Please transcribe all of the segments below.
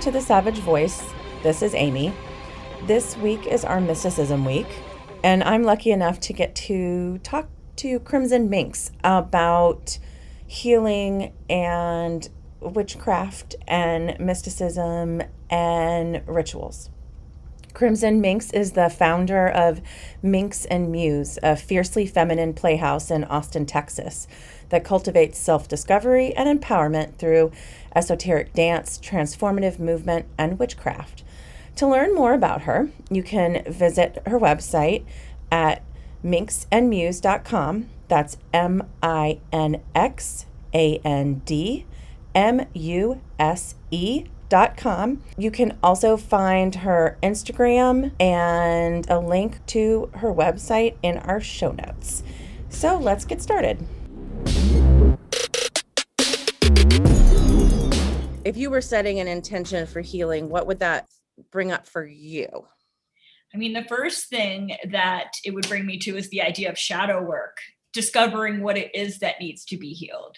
to The Savage Voice. This is Amy. This week is our mysticism week, and I'm lucky enough to get to talk to Crimson Minx about healing and witchcraft and mysticism and rituals. Crimson Minx is the founder of Minx and Muse, a fiercely feminine playhouse in Austin, Texas, that cultivates self discovery and empowerment through esoerotic dance, transformative movement, and witchcraft. To learn more about her, you can visit her website at minxandmuse.com. That's M I N X A N D M U S E dot com. You can also find her Instagram and a link to her website in our show notes. So let's get started. If you were setting an intention for healing, what would that bring up for you? I mean, the first thing that it would bring me to is the idea of shadow work, discovering what it is that needs to be healed.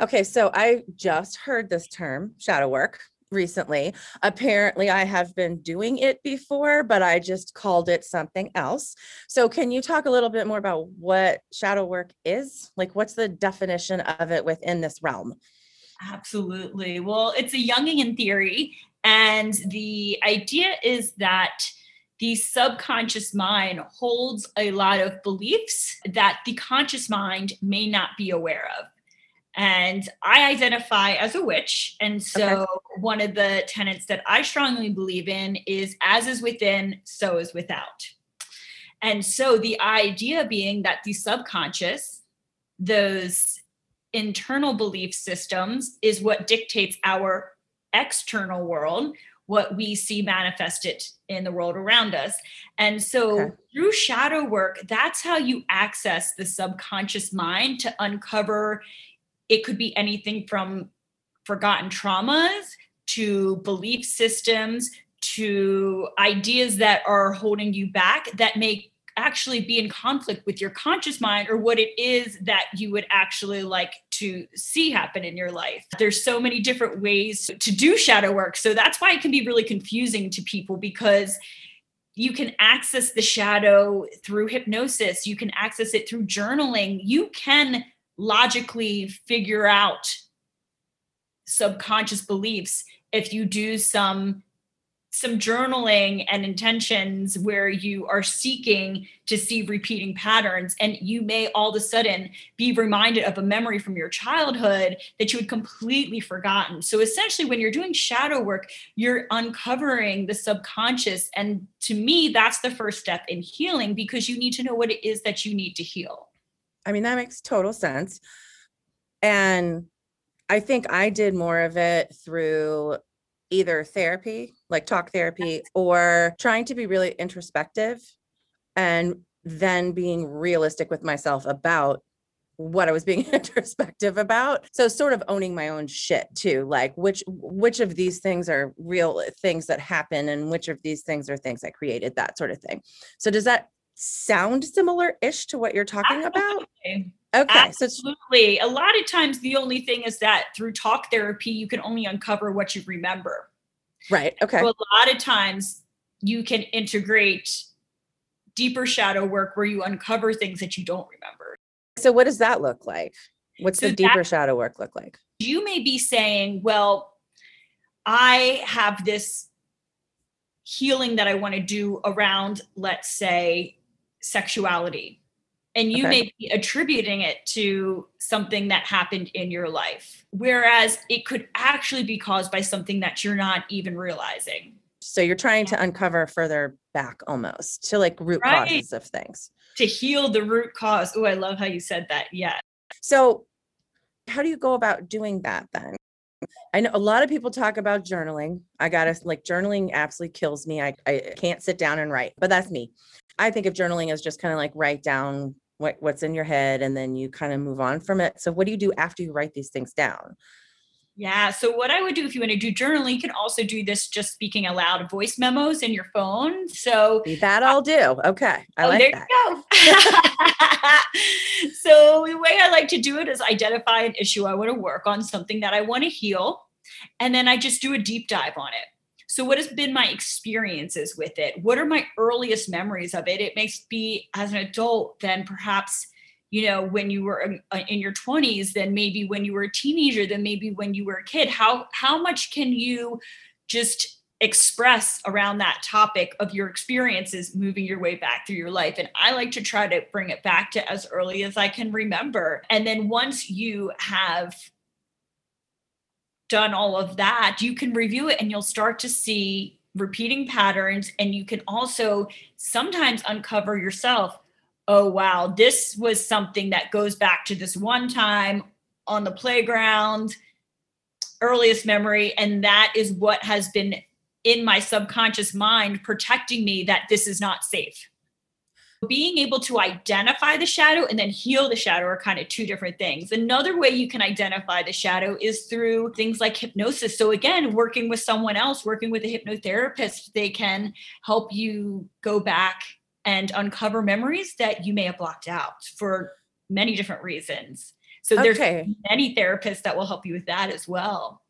Okay, so I just heard this term, shadow work, recently. Apparently, I have been doing it before, but I just called it something else. So, can you talk a little bit more about what shadow work is? Like, what's the definition of it within this realm? Absolutely. Well, it's a Jungian theory. And the idea is that the subconscious mind holds a lot of beliefs that the conscious mind may not be aware of. And I identify as a witch. And so, okay. one of the tenets that I strongly believe in is as is within, so is without. And so, the idea being that the subconscious, those internal belief systems, is what dictates our external world, what we see manifested in the world around us. And so okay. through shadow work, that's how you access the subconscious mind to uncover it could be anything from forgotten traumas to belief systems to ideas that are holding you back that may actually be in conflict with your conscious mind or what it is that you would actually like to see happen in your life. There's so many different ways to do shadow work. So that's why it can be really confusing to people because you can access the shadow through hypnosis, you can access it through journaling, you can logically figure out subconscious beliefs if you do some some journaling and intentions where you are seeking to see repeating patterns. And you may all of a sudden be reminded of a memory from your childhood that you had completely forgotten. So essentially when you're doing shadow work you're uncovering the subconscious. And to me that's the first step in healing because you need to know what it is that you need to heal. I mean, that makes total sense. And I think I did more of it through either therapy, like talk therapy, or trying to be really introspective and then being realistic with myself about what I was being introspective about. So sort of owning my own shit too, like which which of these things are real things that happen and which of these things are things I created, that sort of thing. So does that sound similar-ish to what you're talking about? Okay. Absolutely. So a lot of times the only thing is that through talk therapy, you can only uncover what you remember. Right. Okay. So a lot of times you can integrate deeper shadow work where you uncover things that you don't remember. So what does that look like? What's so the deeper that, shadow work look like? You may be saying, well, I have this healing that I want to do around, let's say, sexuality and you okay. may be attributing it to something that happened in your life whereas it could actually be caused by something that you're not even realizing so you're trying to uncover further back almost to like root right. causes of things to heal the root cause oh i love how you said that yeah so how do you go about doing that then I know a lot of people talk about journaling. I gotta like journaling absolutely kills me. I, I can't sit down and write, but that's me. I think of journaling as just kind of like write down what, what's in your head and then you kind of move on from it. So what do you do after you write these things down? Yeah. So what I would do if you want to do journaling, you can also do this just speaking aloud voice memos in your phone. So that uh, I'll do. Okay. I oh, like there that. you go. so the way I like to do it is identify an issue I want to work on, something that I want to heal. And then I just do a deep dive on it. So, what has been my experiences with it? What are my earliest memories of it? It makes be as an adult, then perhaps, you know, when you were um, uh, in your 20s, then maybe when you were a teenager, then maybe when you were a kid. How how much can you just express around that topic of your experiences moving your way back through your life. And I like to try to bring it back to as early as I can remember. And then once you have done all of that, you can review it and you'll start to see repeating patterns. And you can also sometimes uncover yourself oh, wow, this was something that goes back to this one time on the playground, earliest memory. And that is what has been in my subconscious mind protecting me that this is not safe. Being able to identify the shadow and then heal the shadow are kind of two different things. Another way you can identify the shadow is through things like hypnosis. So, again, working with someone else, working with a hypnotherapist, they can help you go back and uncover memories that you may have blocked out for many different reasons. So, there's okay. many therapists that will help you with that as well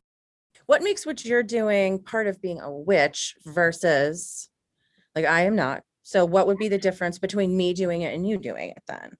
what makes what you're doing part of being a witch versus like I am not. So what would be the difference between me doing it and you doing it then?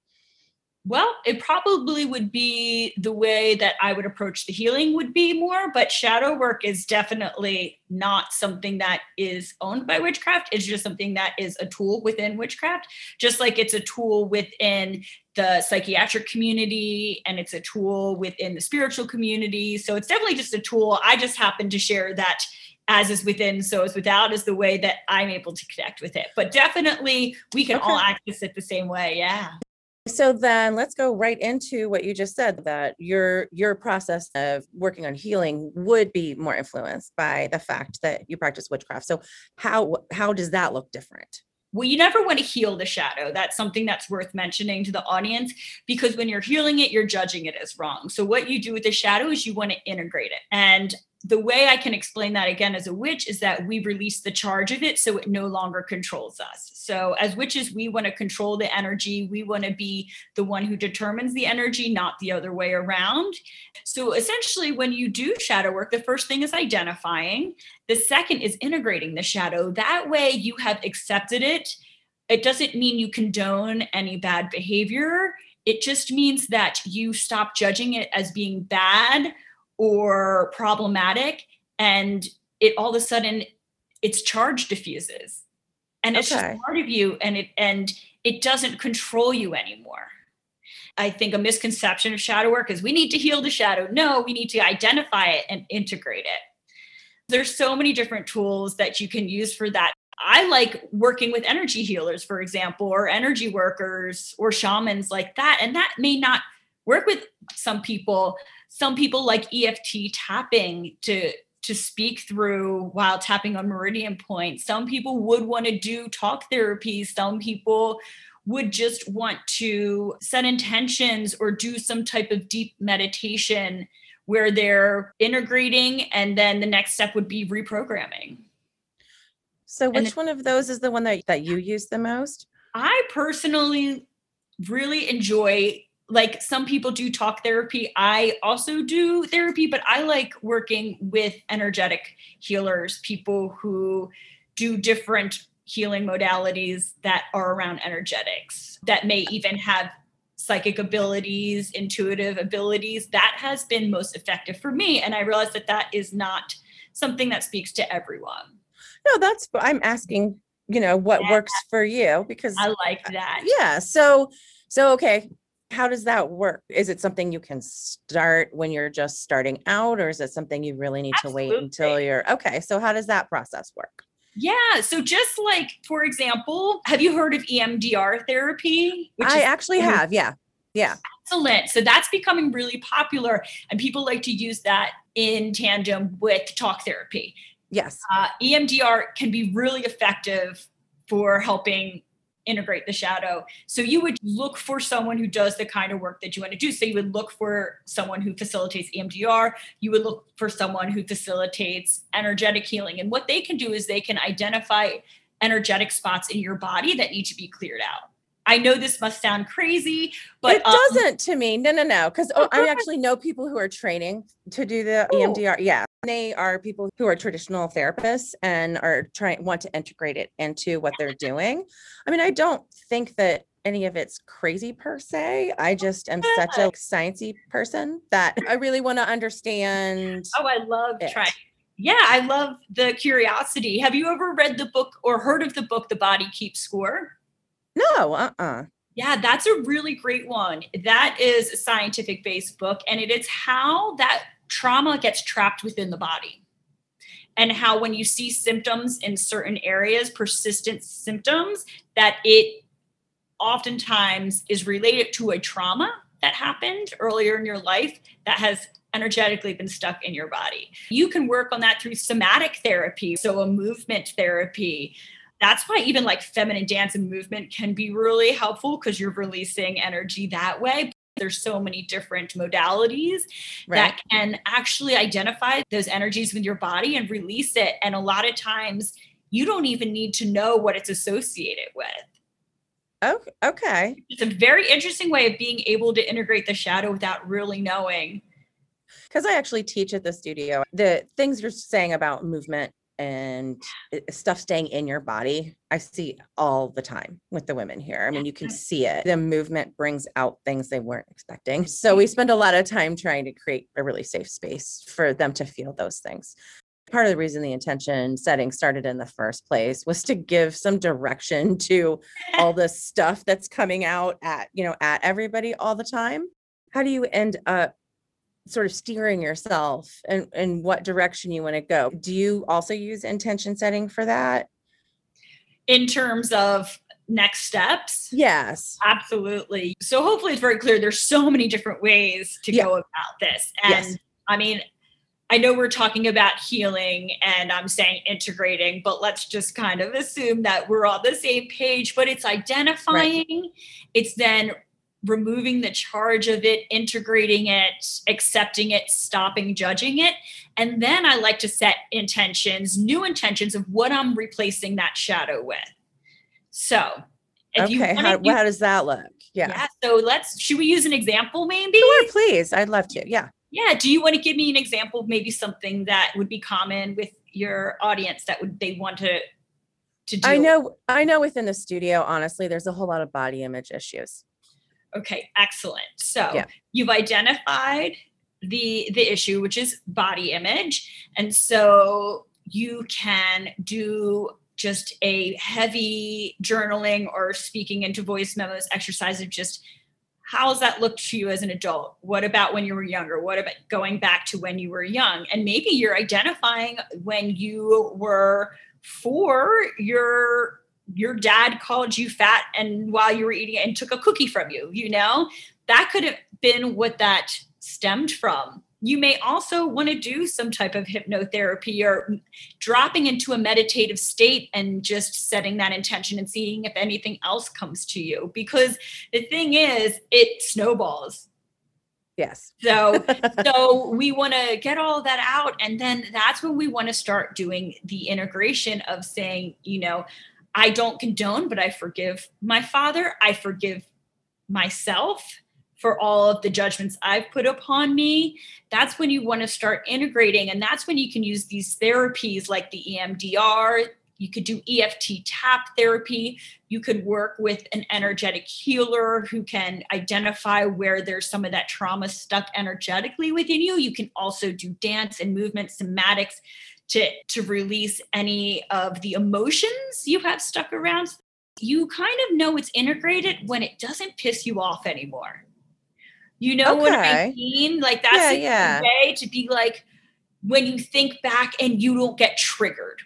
Well, it probably would be the way that I would approach the healing would be more, but shadow work is definitely not something that is owned by witchcraft. It's just something that is a tool within witchcraft, just like it's a tool within the psychiatric community and it's a tool within the spiritual community. So it's definitely just a tool. I just happen to share that as is within, so is without is the way that I'm able to connect with it. But definitely we can okay. all access it the same way. Yeah. So then let's go right into what you just said that your your process of working on healing would be more influenced by the fact that you practice witchcraft. So how how does that look different? Well, you never want to heal the shadow. That's something that's worth mentioning to the audience because when you're healing it, you're judging it as wrong. So, what you do with the shadow is you want to integrate it. And the way I can explain that again as a witch is that we release the charge of it so it no longer controls us. So, as witches, we want to control the energy. We want to be the one who determines the energy, not the other way around. So, essentially, when you do shadow work, the first thing is identifying, the second is integrating the shadow. That way, you have accepted it. It doesn't mean you condone any bad behavior, it just means that you stop judging it as being bad or problematic and it all of a sudden its charge diffuses. And it's okay. just part of you and it and it doesn't control you anymore. I think a misconception of shadow work is we need to heal the shadow. No we need to identify it and integrate it. There's so many different tools that you can use for that. I like working with energy healers for example or energy workers or shamans like that and that may not work with some people some people like EFT tapping to to speak through while tapping on meridian points. Some people would want to do talk therapy. Some people would just want to set intentions or do some type of deep meditation where they're integrating and then the next step would be reprogramming. So which one of those is the one that, that you use the most? I personally really enjoy like some people do talk therapy. I also do therapy, but I like working with energetic healers, people who do different healing modalities that are around energetics, that may even have psychic abilities, intuitive abilities. That has been most effective for me. And I realize that that is not something that speaks to everyone. No, that's, I'm asking, you know, what yeah. works for you because I like that. Yeah. So, so, okay, how does that work? Is it something you can start when you're just starting out, or is it something you really need Absolutely. to wait until you're okay? So, how does that process work? Yeah. So, just like, for example, have you heard of EMDR therapy? Which I actually have. Yeah. Yeah. Excellent. So, that's becoming really popular, and people like to use that in tandem with talk therapy. Yes. Uh, EMDR can be really effective for helping integrate the shadow. So you would look for someone who does the kind of work that you want to do. So you would look for someone who facilitates EMDR, you would look for someone who facilitates energetic healing. And what they can do is they can identify energetic spots in your body that need to be cleared out. I know this must sound crazy, but it um, doesn't to me. No, no, no. Because oh, I actually know people who are training to do the oh. EMDR. Yeah, they are people who are traditional therapists and are trying want to integrate it into what they're doing. I mean, I don't think that any of it's crazy per se. I just am such a sciencey person that I really want to understand. Oh, I love it. trying. Yeah, I love the curiosity. Have you ever read the book or heard of the book The Body Keeps Score? No, uh-uh. Yeah, that's a really great one. That is a scientific based book, and it is how that trauma gets trapped within the body. And how, when you see symptoms in certain areas, persistent symptoms, that it oftentimes is related to a trauma that happened earlier in your life that has energetically been stuck in your body. You can work on that through somatic therapy, so a movement therapy. That's why even like feminine dance and movement can be really helpful because you're releasing energy that way. There's so many different modalities right. that can actually identify those energies with your body and release it. And a lot of times you don't even need to know what it's associated with. Okay. okay. It's a very interesting way of being able to integrate the shadow without really knowing. Because I actually teach at the studio. The things you're saying about movement and eh, stuff staying in your body, I see all the time with the women here. I mean, you can mm-hmm. see it. The movement brings out things they weren't expecting. So we mm-hmm. spend a lot of time trying to create a really safe space for them to feel those things part of the reason the intention setting started in the first place was to give some direction to all the stuff that's coming out at you know at everybody all the time how do you end up sort of steering yourself and and what direction you want to go do you also use intention setting for that in terms of next steps yes absolutely so hopefully it's very clear there's so many different ways to yeah. go about this and yes. i mean I know we're talking about healing and I'm saying integrating, but let's just kind of assume that we're on the same page. But it's identifying, right. it's then removing the charge of it, integrating it, accepting it, stopping judging it. And then I like to set intentions, new intentions of what I'm replacing that shadow with. So, if okay, how, use, how does that look? Yeah. yeah. So let's, should we use an example maybe? Sure, please. I'd love to. Yeah yeah do you want to give me an example of maybe something that would be common with your audience that would they want to to do i know i know within the studio honestly there's a whole lot of body image issues okay excellent so yeah. you've identified the the issue which is body image and so you can do just a heavy journaling or speaking into voice memos exercise of just how has that looked to you as an adult? What about when you were younger? What about going back to when you were young? And maybe you're identifying when you were four, your your dad called you fat and while you were eating it and took a cookie from you, you know? That could have been what that stemmed from. You may also want to do some type of hypnotherapy or dropping into a meditative state and just setting that intention and seeing if anything else comes to you. Because the thing is it snowballs. Yes. So so we want to get all that out and then that's when we want to start doing the integration of saying you know i don't condone but i forgive my father i forgive myself for all of the judgments I've put upon me, that's when you want to start integrating. And that's when you can use these therapies like the EMDR. You could do EFT tap therapy. You could work with an energetic healer who can identify where there's some of that trauma stuck energetically within you. You can also do dance and movement somatics to, to release any of the emotions you have stuck around. You kind of know it's integrated when it doesn't piss you off anymore. You know okay. what I mean? Like that's yeah, a yeah. way to be like when you think back and you don't get triggered.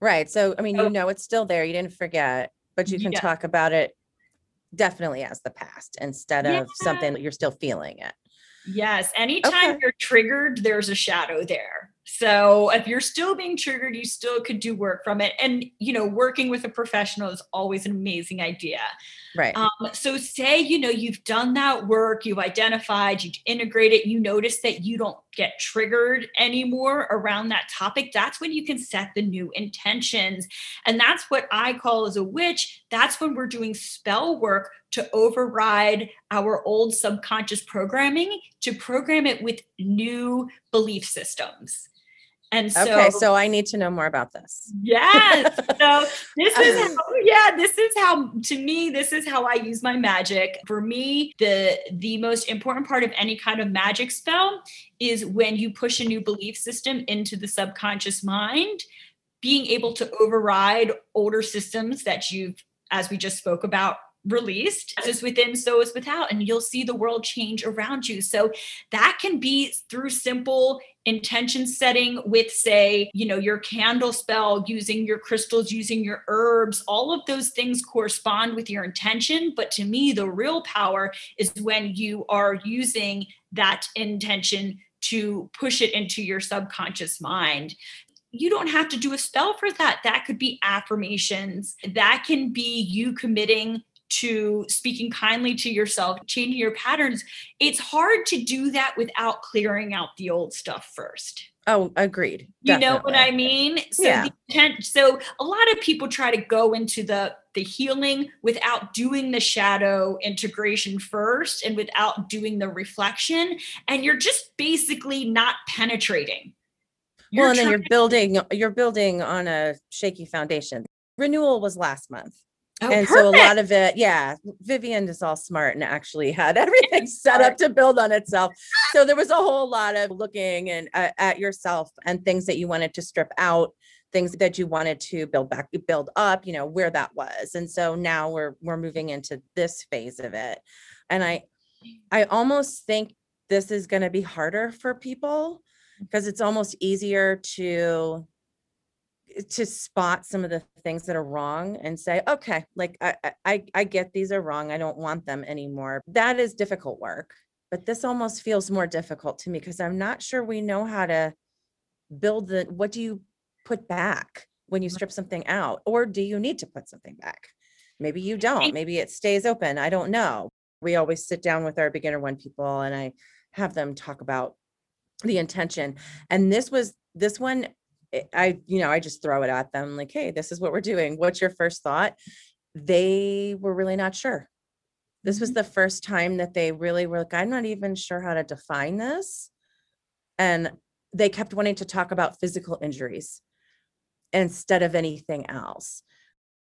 Right. So I mean, so, you know it's still there. You didn't forget, but you can yeah. talk about it definitely as the past instead of something that you're still feeling it. Yes. Anytime okay. you're triggered, there's a shadow there. So if you're still being triggered, you still could do work from it. And, you know, working with a professional is always an amazing idea. Right. Um, so say, you know, you've done that work, you've identified, you've integrated, it, you notice that you don't get triggered anymore around that topic. That's when you can set the new intentions. And that's what I call as a witch. That's when we're doing spell work to override our old subconscious programming to program it with new belief systems. And so, okay, so I need to know more about this. Yes. So this is how, yeah, this is how to me this is how I use my magic. For me, the the most important part of any kind of magic spell is when you push a new belief system into the subconscious mind, being able to override older systems that you've as we just spoke about released as is within so is without and you'll see the world change around you so that can be through simple intention setting with say you know your candle spell using your crystals using your herbs all of those things correspond with your intention but to me the real power is when you are using that intention to push it into your subconscious mind you don't have to do a spell for that. That could be affirmations. That can be you committing to speaking kindly to yourself, changing your patterns, it's hard to do that without clearing out the old stuff first. Oh, agreed. You Definitely. know what I mean? So yeah. intent, so a lot of people try to go into the the healing without doing the shadow integration first and without doing the reflection and you're just basically not penetrating. You're well, and then you're building you're building on a shaky foundation. Renewal was last month. Oh, and perfect. so a lot of it, yeah, Vivian is all smart and actually had everything set up to build on itself. So there was a whole lot of looking and uh, at yourself and things that you wanted to strip out, things that you wanted to build back, build up, you know, where that was. And so now we're we're moving into this phase of it. And I I almost think this is going to be harder for people because it's almost easier to Eh, to spot some of the things that are wrong and say okay like I, I i get these are wrong i don't want them anymore. That is difficult work but this almost feels more difficult to me because i'm not sure we know how to build the what do you put back when you mm-hmm. strip something out or do you need to put something back? Maybe you don't maybe it stays open i don't know. We always sit down with our beginner one people and i have them talk about the intention and this was this one I, you know, I just throw it at them like, hey, this is what we're doing. What's your first thought? They were really not sure. This was mm-hmm. the first time that they really were like, I'm not even sure how to define this. And they kept wanting to talk about physical injuries instead of anything else.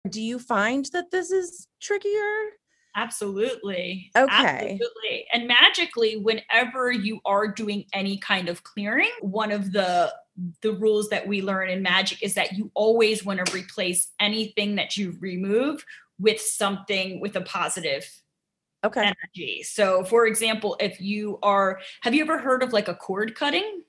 Do you find that this is trickier? Absolutely. Okay. Absolutely. And magically, whenever you are doing any kind of clearing, one of the the rules that we learn in magic is that you always want to replace anything that you remove with something with a positive okay energy. So for example, if you are have you ever heard of like a cord cutting?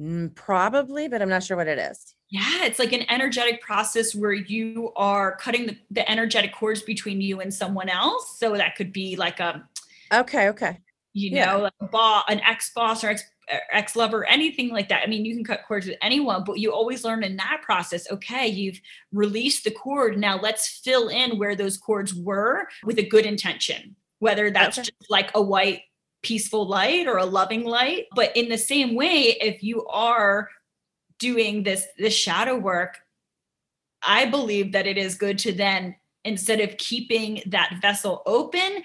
Mm, probably, but I'm not sure what it is. Yeah, it's like an energetic process where you are cutting the, the energetic cords between you and someone else. So that could be like a okay, okay. You know, like a boss, an ex boss or ex ex lover, anything like that. I mean, you can cut cords with anyone, but you always learn in that process. Okay, you've released the cord. Now let's fill in where those cords were with a good intention, whether that's okay. just like a white peaceful light or a loving light. But in the same way, if you are doing this this shadow work, I believe that it is good to then instead of keeping that vessel open,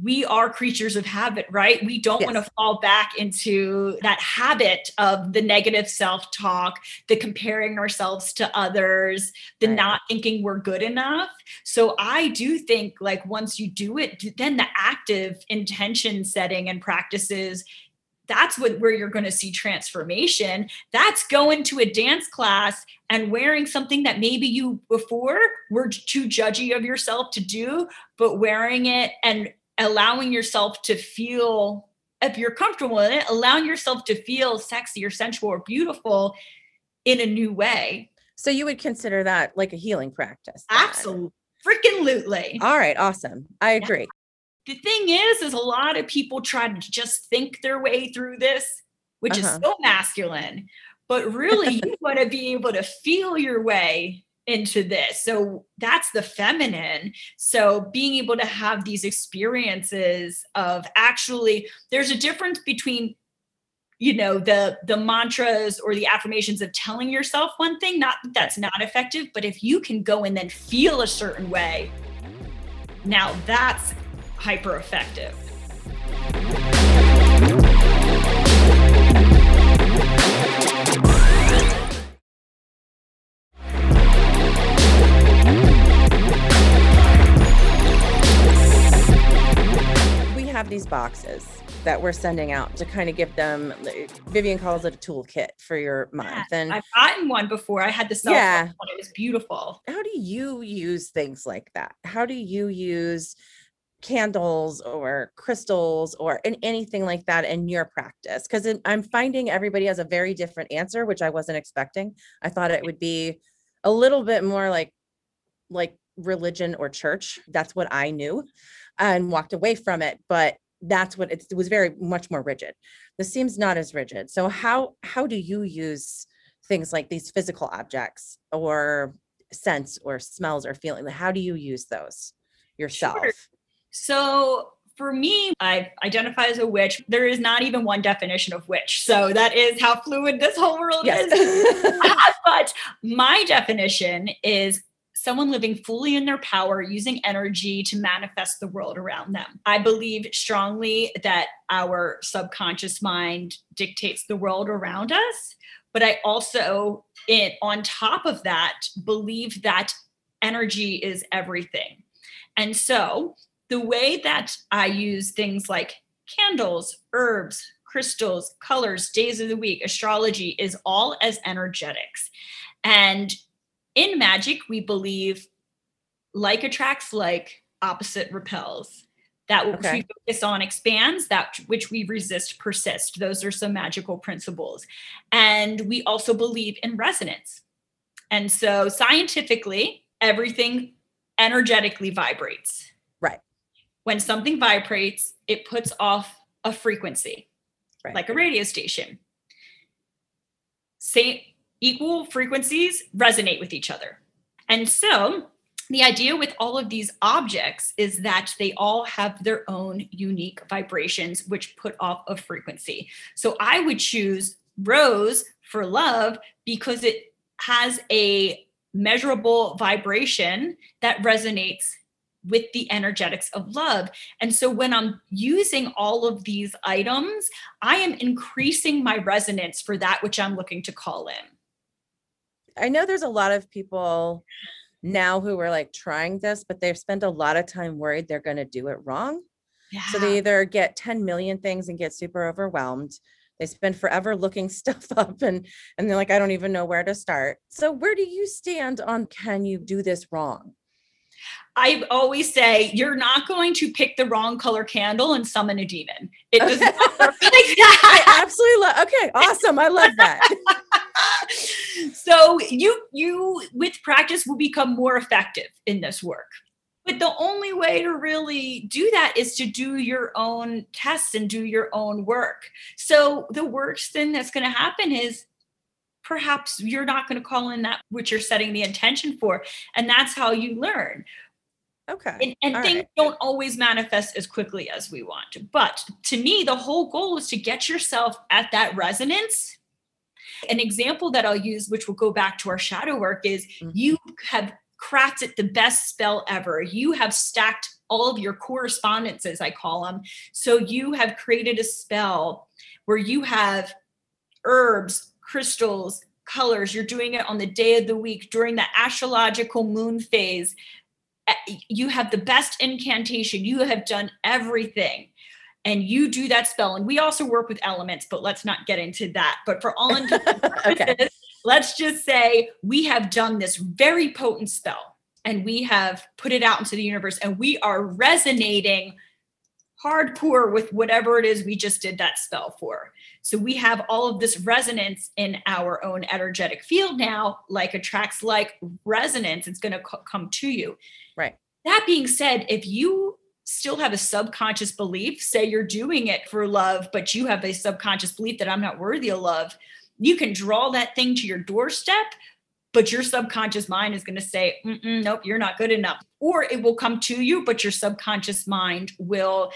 we are creatures of habit, right? We don't yes. want to fall back into that habit of the negative self talk, the comparing ourselves to others, the right. not thinking we're good enough. So I do think like once you do it, then the active intention setting and practices that's what where you're going to see transformation. That's going to a dance class and wearing something that maybe you before were too judgy of yourself to do but wearing it and allowing yourself to feel if you're comfortable in it allowing yourself to feel sexy or sensual or beautiful in a new way. So you would consider that like a healing practice then. absolutely freaking lootly all right awesome. I agree the thing is is a lot of people try to just think their way through this which uh-huh. is so masculine. But really, you want to be able to feel your way into this. So that's the feminine. So being able to have these experiences of actually, there's a difference between you know the the mantras or the affirmations of telling yourself one thing not that that's not effective but if you can go and then feel a certain way now that's hyper effective We have these boxes that we're sending out to kind of give them Vivian calls it a toolkit for your month. And I've gotten one before. I had cell yeah. one. It was beautiful. How do you use things like that? How do you use candles or crystals or in anything like that in your practice? Because I'm finding everybody has a very different answer, which I wasn't expecting. I thought it would be a little bit more like like religion or church. That's what I knew and walked away from it. But that's what it was very much more rigid. This seems not as rigid. So how how do you use things like these physical objects or scents or smells or feeling? How do you use those yourself? Sure. So for me, I identify as a witch. There is not even one definition of witch. So that is how fluid this whole world yes. is. but my definition is someone living fully in their power, using energy to manifest the world around them. I believe strongly that our subconscious mind dictates the world around us. But I also, it, on top of that, believe that energy is everything. And so the way that I use things like candles, herbs, crystals, colors, days of the week, astrology is all as energetics. And in magic, we believe like attracts like, opposite repels. That which okay. we focus on expands, that which we resist persists. Those are some magical principles. And we also believe in resonance. And so scientifically, everything energetically vibrates. When something vibrates, it puts off a frequency, right. like a radio station. Same equal frequencies resonate with each other. And so the idea with all of these objects is that they all have their own unique vibrations, which put off a frequency. So I would choose rose for love because it has a measurable vibration that resonates with the energetics of love. And so when I'm using all of these items, I am increasing my resonance for that which I'm looking to call in. I know there's a lot of people now who are like trying this, but they've spent a lot of time worried they're going to do it wrong. Yeah. So they either get 10 million things and get super overwhelmed. They spend forever looking stuff up and and they're like, I don't even know where to start. So where do you stand on can you do this wrong? I always say you're not going to pick the wrong color candle and summon a demon. It does not work like that. I absolutely love. Okay, awesome. I love that. so you you with practice will become more effective in this work. But the only way to really do that is to do your own tests and do your own work. So the worst thing that's going to happen is perhaps you're not going to call in that which you're setting the intention for. And that's how you learn. Okay. And, and things right. don't always manifest as quickly as we want. But to me, the whole goal is to get yourself at that resonance. An example that I'll use, which will go back to our shadow work, is mm-hmm. you have crafted the best spell ever. You have stacked all of your correspondences, I call them. So you have created a spell where you have herbs, crystals, colors. You're doing it on the day of the week during the astrological moon phase eh, you have the best incantation you have done everything and you do that spell and we also work with elements but let's not get into that but for all intents and purposes okay. let's just say we have done this very potent spell and we have put it out into the universe and we are resonating hardcore with whatever it is we just did that spell for. So we have all of this resonance in our own energetic field now, like attracts like resonance, it's going to co- come to you. Right. That being said, if you still have a subconscious belief, say you're doing it for love, but you have a subconscious belief that I'm not worthy of love, you can draw that thing to your doorstep, but your subconscious mind is going to say, nope, you're not good enough. Or it will come to you, but your subconscious mind will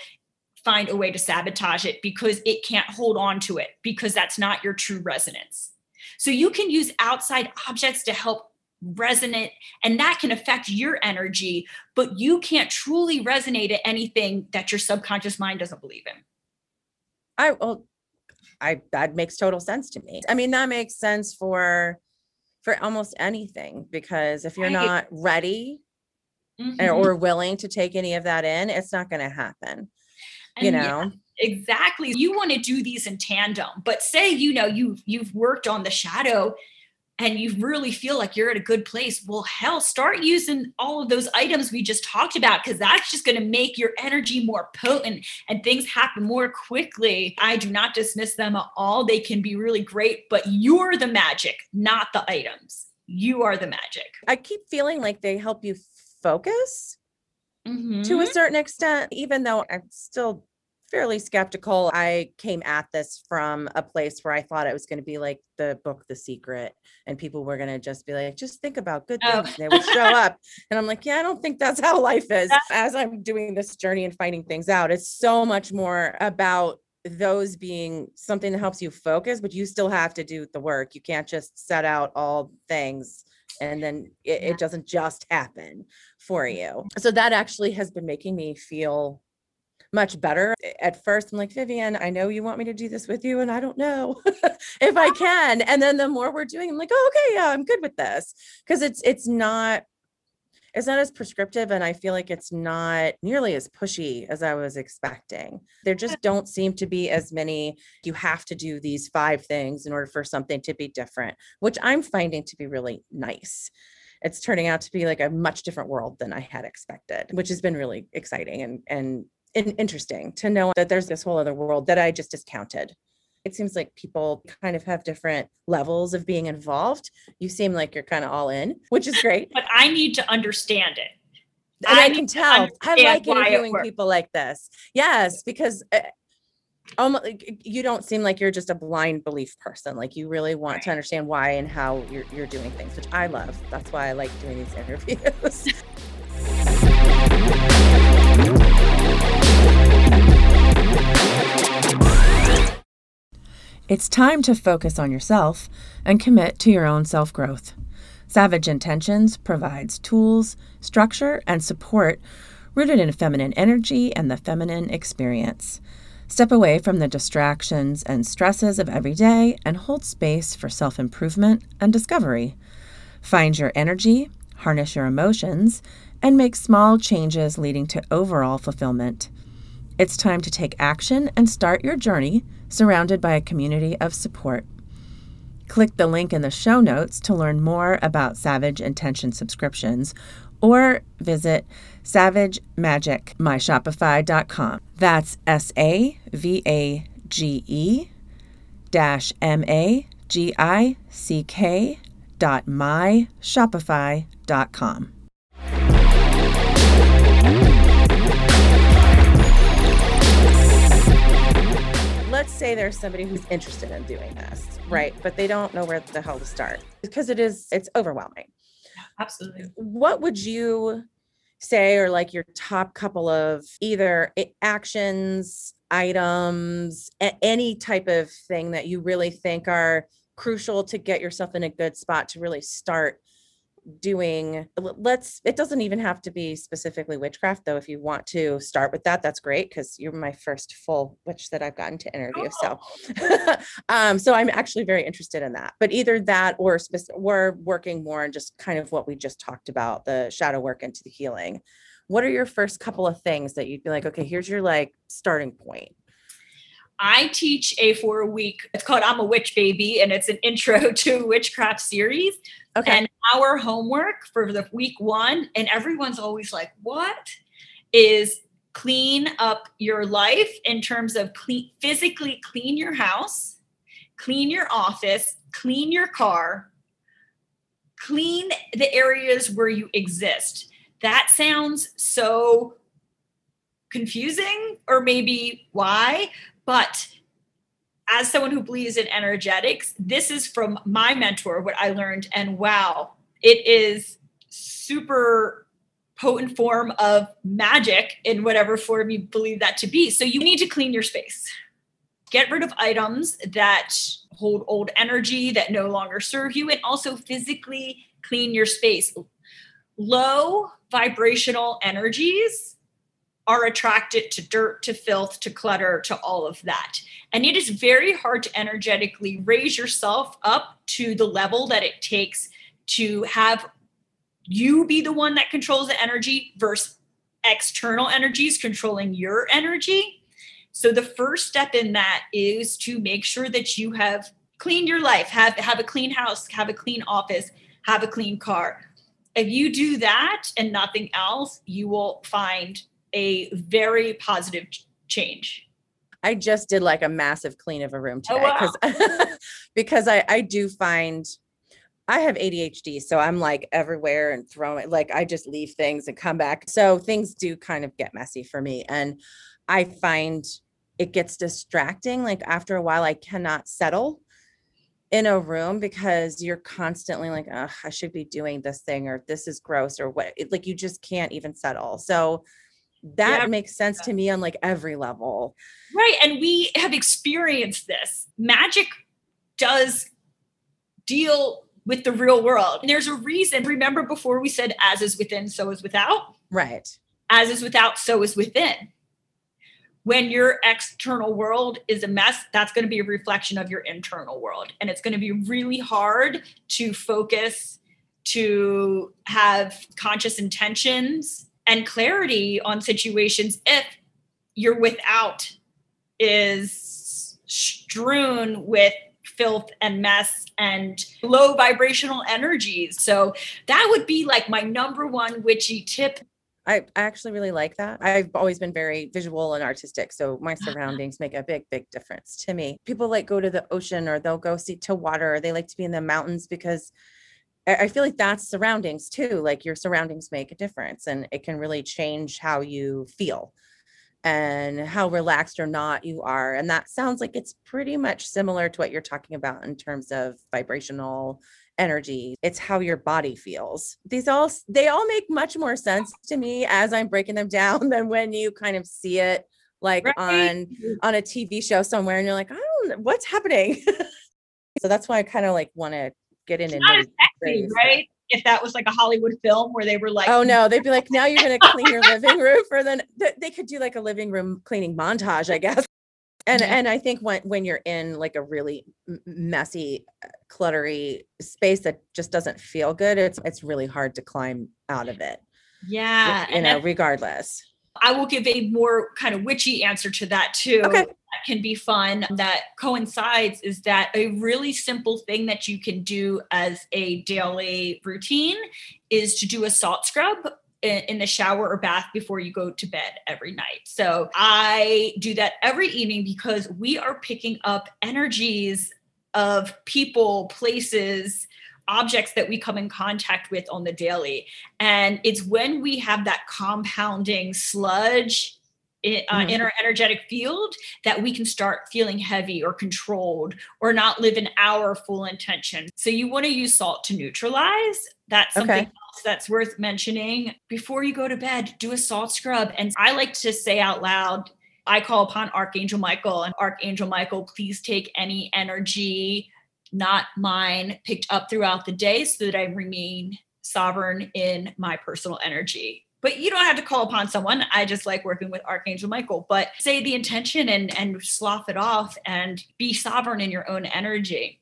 find a way to sabotage it because it can't hold on to it because that's not your true resonance. So you can use outside objects to help resonate and that can affect your energy, but you can't truly resonate at anything that your subconscious mind doesn't believe in. I well I that makes total sense to me. I mean, that makes sense for for almost anything because if you're right. not ready mm-hmm. or willing to take any of that in, it's not going to happen. And you know. Yeah, exactly. You want to do these in tandem, but say you know you you've worked on the shadow and you really feel like you're at a good place, well, hell, start using all of those items we just talked about because that's just going to make your energy more potent and things happen more quickly. I do not dismiss them at all. They can be really great, but you're the magic, not the items. You are the magic. I keep feeling like they help you focus mm-hmm. to a mm-hmm. certain extent, even though I'm still fairly skeptical. I came at this from a place where I thought it was going to be like the book The Secret and people were going to just be like just think about good oh. things. Oh. They would show up and I'm like, yeah, I don't think that's how life is. As I'm doing this journey and finding things out, it's so much more about those being something that helps you focus, but you still have to do the work. You can't just set out all things and then it, it doesn't just happen for mm. you. So that actually has been making me feel much better. At first, I'm like, Vivian, I know you want me to do this with you, and I don't know if I can. And then the more we're doing, I'm like, oh, okay, yeah, I'm good with this. Because it's it's not it's not as prescriptive and i feel like it's not nearly as pushy as i was expecting there just don't seem to be as many you have to do these five things in order for something to be different which i'm finding to be really nice it's turning out to be like a much different world than i had expected which has been really exciting and and interesting to know that there's this whole other world that I just discounted. It seems like people kind of have different levels of being involved. You seem like you're kind of all in, which is great. But I need to understand it. And I, I can tell. I like interviewing people like this. Yes, because uh, almost you don't seem like you're just a blind belief person. Like you really want right. to understand why and how you're you're doing things, which I love. That's why I like doing these interviews. It's time to focus on yourself and commit to your own self growth. Savage Intentions provides tools, structure, and support rooted in feminine energy and the feminine experience. Step away from the distractions and stresses of every day and hold space for self improvement and discovery. Find your energy, harness your emotions, and make small changes leading to overall fulfillment. It's time to take action and start your journey surrounded by a community of support. Click the link in the show notes to learn more about Savage Intention subscriptions or visit savage-magick.myshopify.com. That's S A V A G E dash M A G I C K dot myshopify.com. let's say there's somebody who's interested in doing this, right? But they don't know where the hell to start because it is, it's overwhelming. Absolutely. What would you say are like your top couple of either actions, items, any type of thing that you really think are crucial to get yourself in a good spot to really start doing let's it doesn't even have to be specifically witchcraft though if you want to start with that that's great because you're my first full witch that i've gotten to interview oh. so um so i'm actually very interested in that but either that or specific, we're working more on just kind of what we just talked about the shadow work into the healing. What are your first couple of things that you'd be like okay here's your like starting point I teach a four week, it's called I'm a Witch Baby, and it's an intro to witchcraft series. Okay. And our homework for the week one, and everyone's always like, what is clean up your life in terms of clean, physically clean your house, clean your office, clean your car, clean the areas where you exist. That sounds so confusing or maybe why, but as someone who believes in energetics, this is from my mentor what I learned and wow, it is super potent form of magic in whatever form you believe that to be. So you need to clean your space. Get rid of items that hold old energy that no longer serve you and also physically clean your space. Low vibrational energies are attracted to dirt, to filth, to clutter, to all of that. And it is very hard to energetically raise yourself up to the level that it takes to have you be the one that controls the energy versus external energies controlling your energy. So the first step in that is to make sure that you have cleaned your life, have have a clean house, have a clean office, have a clean car. If you do that and nothing else, you will find a very positive change. I just did like a massive clean of a room oh, today because oh, wow. because I I do find I have ADHD, so I'm like everywhere and throwing like I just leave things and come back. So things do kind of get messy for me. And I find it gets distracting. Like after a while, I cannot settle in a room because you're constantly like, oh, I should be doing this thing or this is gross or what like you just can't even settle. So that yeah. makes sense to me on like every level. Right. And we have experienced this. Magic does deal with the real world. And there's a reason. Remember before we said as is within, so is without? Right. As is without, so is within. When your external world is a mess, that's going to be a reflection of your internal world. And it's going to be really hard to focus, to have conscious intentions and clarity on situations if your without is strewn with filth and mess and low vibrational energies. So that would be like my number one witchy tip. I actually really like that. I've always been very visual and artistic. So my uh-huh. surroundings make a big, big difference to me. People like go to the ocean or they'll go see to water or they like to be in the mountains because I feel like that's surroundings too. Like your surroundings make a difference and it can really change how you feel and how relaxed or not you are. And that sounds like it's pretty much similar to what you're talking about in terms of vibrational energy. It's how your body feels. These all they all make much more sense to me as I'm breaking them down than when you kind of see it like right. on on a TV show somewhere and you're like, I don't know what's happening. so that's why I kind of like want to get in and sexy, right? if that was like a Hollywood film where they were like, oh no, they'd be like, now you're going to clean your living room for then they could do like a living room cleaning montage, I guess. And yeah. and I think when when you're in like a really messy, uh, cluttery space that just doesn't feel good, it's it's really hard to climb out of it. Yeah, you know, regardless. I will give a more kind of witchy answer to that too. Okay that can be fun that coincides is that a really simple thing that you can do as a daily routine is to do a salt scrub in the shower or bath before you go to bed every night. So I do that every evening because we are picking up energies of people, places, objects that we come in contact with on the daily. And it's when we have that compounding sludge in, uh, mm-hmm. in our energetic field that we can start feeling heavy or controlled or not live in our full intention. So you want to use salt to neutralize. That's something okay. else that's worth mentioning. Before you go to bed, do a salt scrub. And I like to say out loud, I call upon Archangel Michael and Archangel Michael, please take any energy, not mine, picked up throughout the day so that I remain sovereign in my personal energy but you don't have to call upon someone. I just like working with Archangel Michael, but say the intention and and slough it off and be sovereign in your own energy.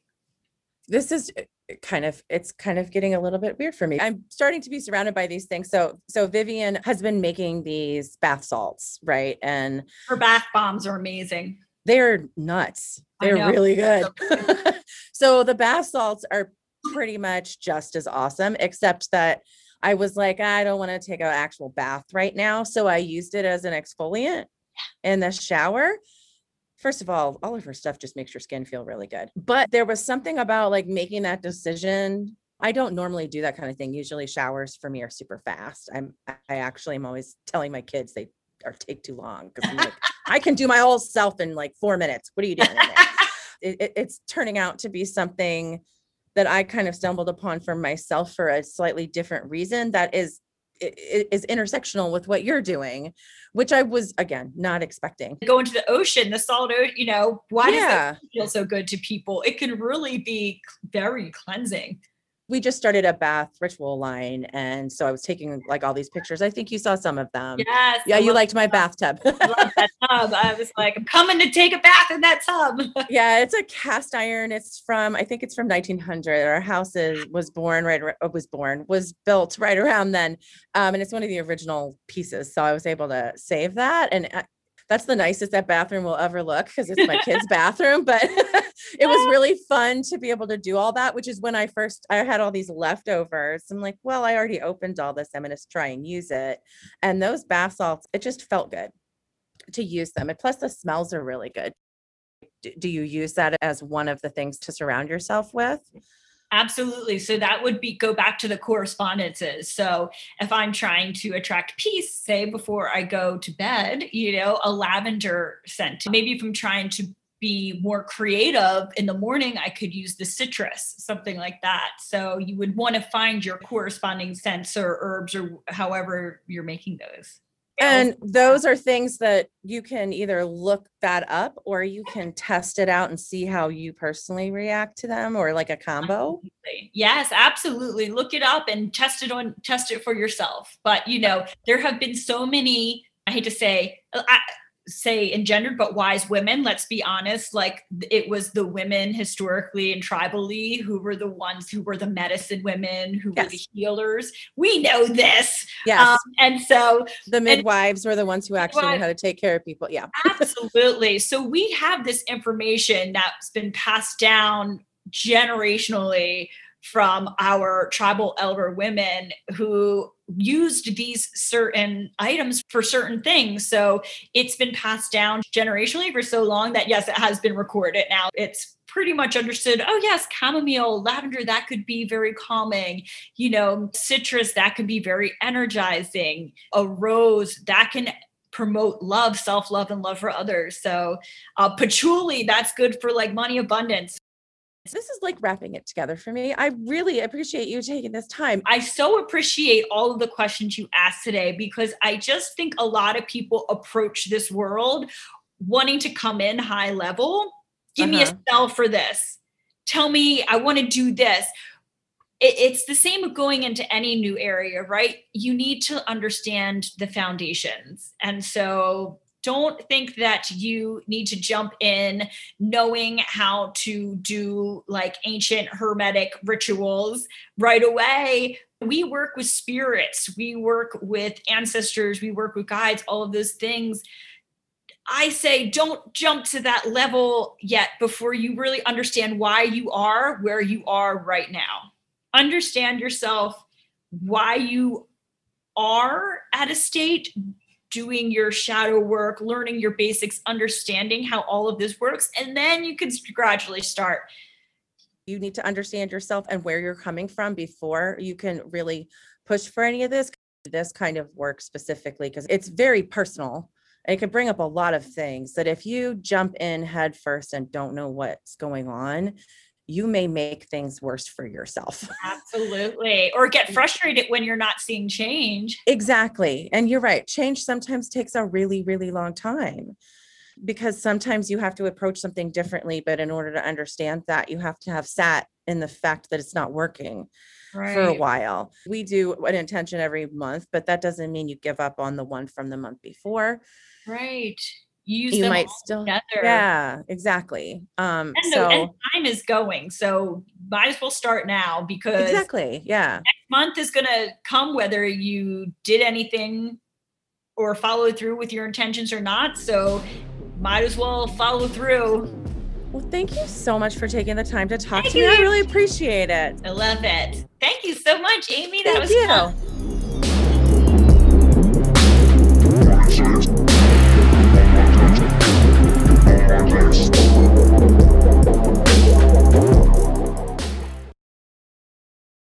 This is uh, kind of it's kind of getting a little bit weird for me. I'm starting to be surrounded by these things. So so Vivian has been making these bath salts, right? And her bath bombs are amazing. They're nuts. They're really good. so the bath salts are pretty much just as awesome except that I was like, I don't want to take an actual bath right now. So I used it as an exfoliant in the shower. First of all, all of her stuff just makes your skin feel really good. But there was something about like making that decision. I don't normally do that kind of thing. Usually showers for me are super fast. I'm I actually am always telling my kids they are take too long because like, I can do my whole self in like four minutes. What are you doing? It, it, it's turning out to be something that I kind of stumbled upon for myself for a slightly different reason that is is intersectional with what you're doing, which I was again not expecting. Go into the ocean, the salt ocean, you know, why yeah. does it feel so good to people? It can really be very cleansing we just started a bath ritual line and so i was taking like all these pictures. I think you saw some of them. Yes yeah you liked my bathtub. I, love that tub. I was like i'm coming to take a bath in that tub. Yeah it's a cast iron. It's from i think it's from 1900 our house is was born right was born was built right around then um, and it's one of the original pieces so i was able to save that and uh, that's the nicest that bathroom will ever look because it's my kid's bathroom. But it was really fun to be able to do all that, which is when I first I had all these leftovers. I'm like, well, I already opened all this. I'm gonna try and use it. And those bath salts, it just felt good to use them. And plus the smells are really good. Do you use that as one of the things to surround yourself with? Absolutely. So that would be go back to the correspondences. So if I'm trying to attract peace, say before I go to bed, you know, a lavender scent. Maybe if I'm trying to be more creative in the morning, I could use the citrus, something like that. So you would want to find your corresponding scents or herbs or however you're making those. And those are things that you can either look that up or you can test it out and see how you personally react to them or like a combo. Yes, absolutely. Look it up and test it on test it for yourself. But you know, there have been so many I hate to say uh, I, say engendered but wise women let's be honest like it was the women historically and tribally who were the ones who were the medicine women who yes. were the healers. We know this. Yes. Um, and so the midwives and, were the ones who actually knew how to take care of people yeah. Absolutely. So we have this information that's been passed down generationally from our tribal elder women who used these certain items for certain things. So it's been passed down generationally for so long that, yes, it has been recorded. Now it's pretty much understood oh yes chamomile lavender that could be very calming you know citrus that could be very energizing a rose that can promote love self-love and love for others so uh, patchouli that's good for like money abundance this is like wrapping it together for me. I really appreciate you taking this time. I so appreciate all of the questions you asked today because I just think a lot of people approach this world wanting to come in high level. Give uh-huh. me a uh-huh. spell for this. Tell me I want to do this. it's the same of going into any new area, right? You need to understand the foundations. And so don't think that you need to jump in knowing how to do like ancient hermetic rituals right away. We work with spirits, we work with ancestors, we work with guides, all of those things. I say don't jump to that level yet before you really understand why you are where you are right now. Understand yourself, why you are at a state doing your shadow work, learning your basics, understanding how all of this works, and then you can gradually start. You need to understand yourself and where you're coming from before you can really push for any of this. This kind of work specifically, because it's very personal. It can bring up a lot of things that if you jump in head first and don't know what's going on, you may make things worse for yourself. Absolutely. Or get frustrated when you're not seeing change. Exactly. And you're right. Change sometimes takes a really, really long time because sometimes you have to approach something differently. But in order to understand that, you have to have sat in the fact that it's not working. Right. For a while. We do an intention every month, but that doesn't mean you give up on the one from the month before. Right use you might still together. yeah exactly. Um and, so, and time is going so might as well start now because exactly yeah. next month is gonna come whether you did anything or follow through with your intentions or not so might as well follow through. Well thank you so much for taking the time to talk thank to you. me. I really appreciate it. I love it. Thank you so much amy. That thank was you. fun